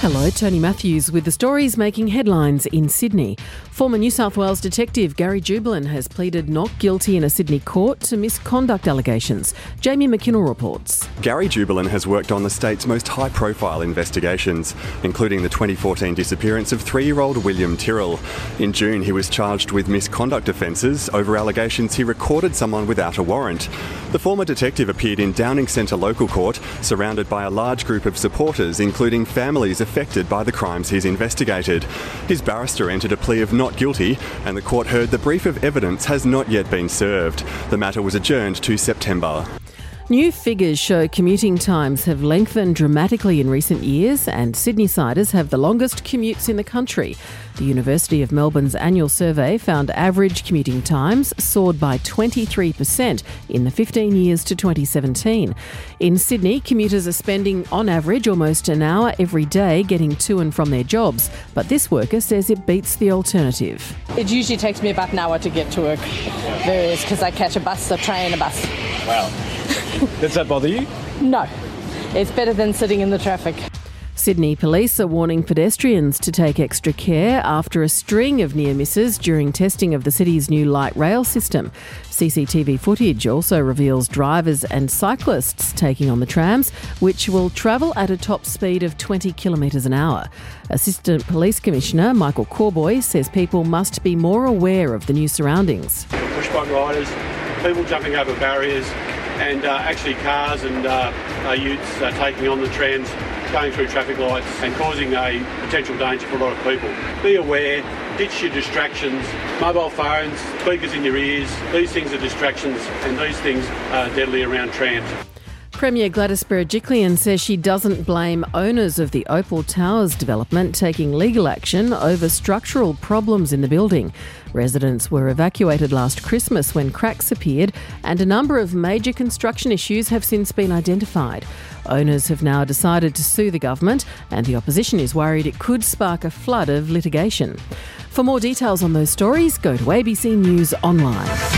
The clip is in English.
Hello, Tony Matthews with the stories making headlines in Sydney. Former New South Wales detective Gary Jubelin has pleaded not guilty in a Sydney court to misconduct allegations. Jamie McKinnell reports. Gary Jubelin has worked on the state's most high profile investigations, including the 2014 disappearance of three year old William Tyrrell. In June, he was charged with misconduct offences over allegations he recorded someone without a warrant. The former detective appeared in Downing Centre local court, surrounded by a large group of supporters, including families affected by the crimes he's investigated. His barrister entered a plea of not guilty, and the court heard the brief of evidence has not yet been served. The matter was adjourned to September. New figures show commuting times have lengthened dramatically in recent years, and Sydney-siders have the longest commutes in the country. The University of Melbourne's annual survey found average commuting times soared by 23% in the 15 years to 2017. In Sydney, commuters are spending on average almost an hour every day getting to and from their jobs, but this worker says it beats the alternative. It usually takes me about an hour to get to work, because I catch a bus, a train, a bus. Wow. Does that bother you? No, it's better than sitting in the traffic. Sydney police are warning pedestrians to take extra care after a string of near misses during testing of the city's new light rail system. CCTV footage also reveals drivers and cyclists taking on the trams, which will travel at a top speed of 20 kilometres an hour. Assistant Police Commissioner Michael Corboy says people must be more aware of the new surroundings. Push bike riders, people jumping over barriers, and uh, actually cars and uh, uh, youths uh, taking on the trams, going through traffic lights and causing a potential danger for a lot of people. Be aware, ditch your distractions, mobile phones, speakers in your ears. These things are distractions and these things are deadly around trams. Premier Gladys Berejiklian says she doesn't blame owners of the Opal Towers development taking legal action over structural problems in the building. Residents were evacuated last Christmas when cracks appeared, and a number of major construction issues have since been identified. Owners have now decided to sue the government, and the opposition is worried it could spark a flood of litigation. For more details on those stories, go to ABC News Online.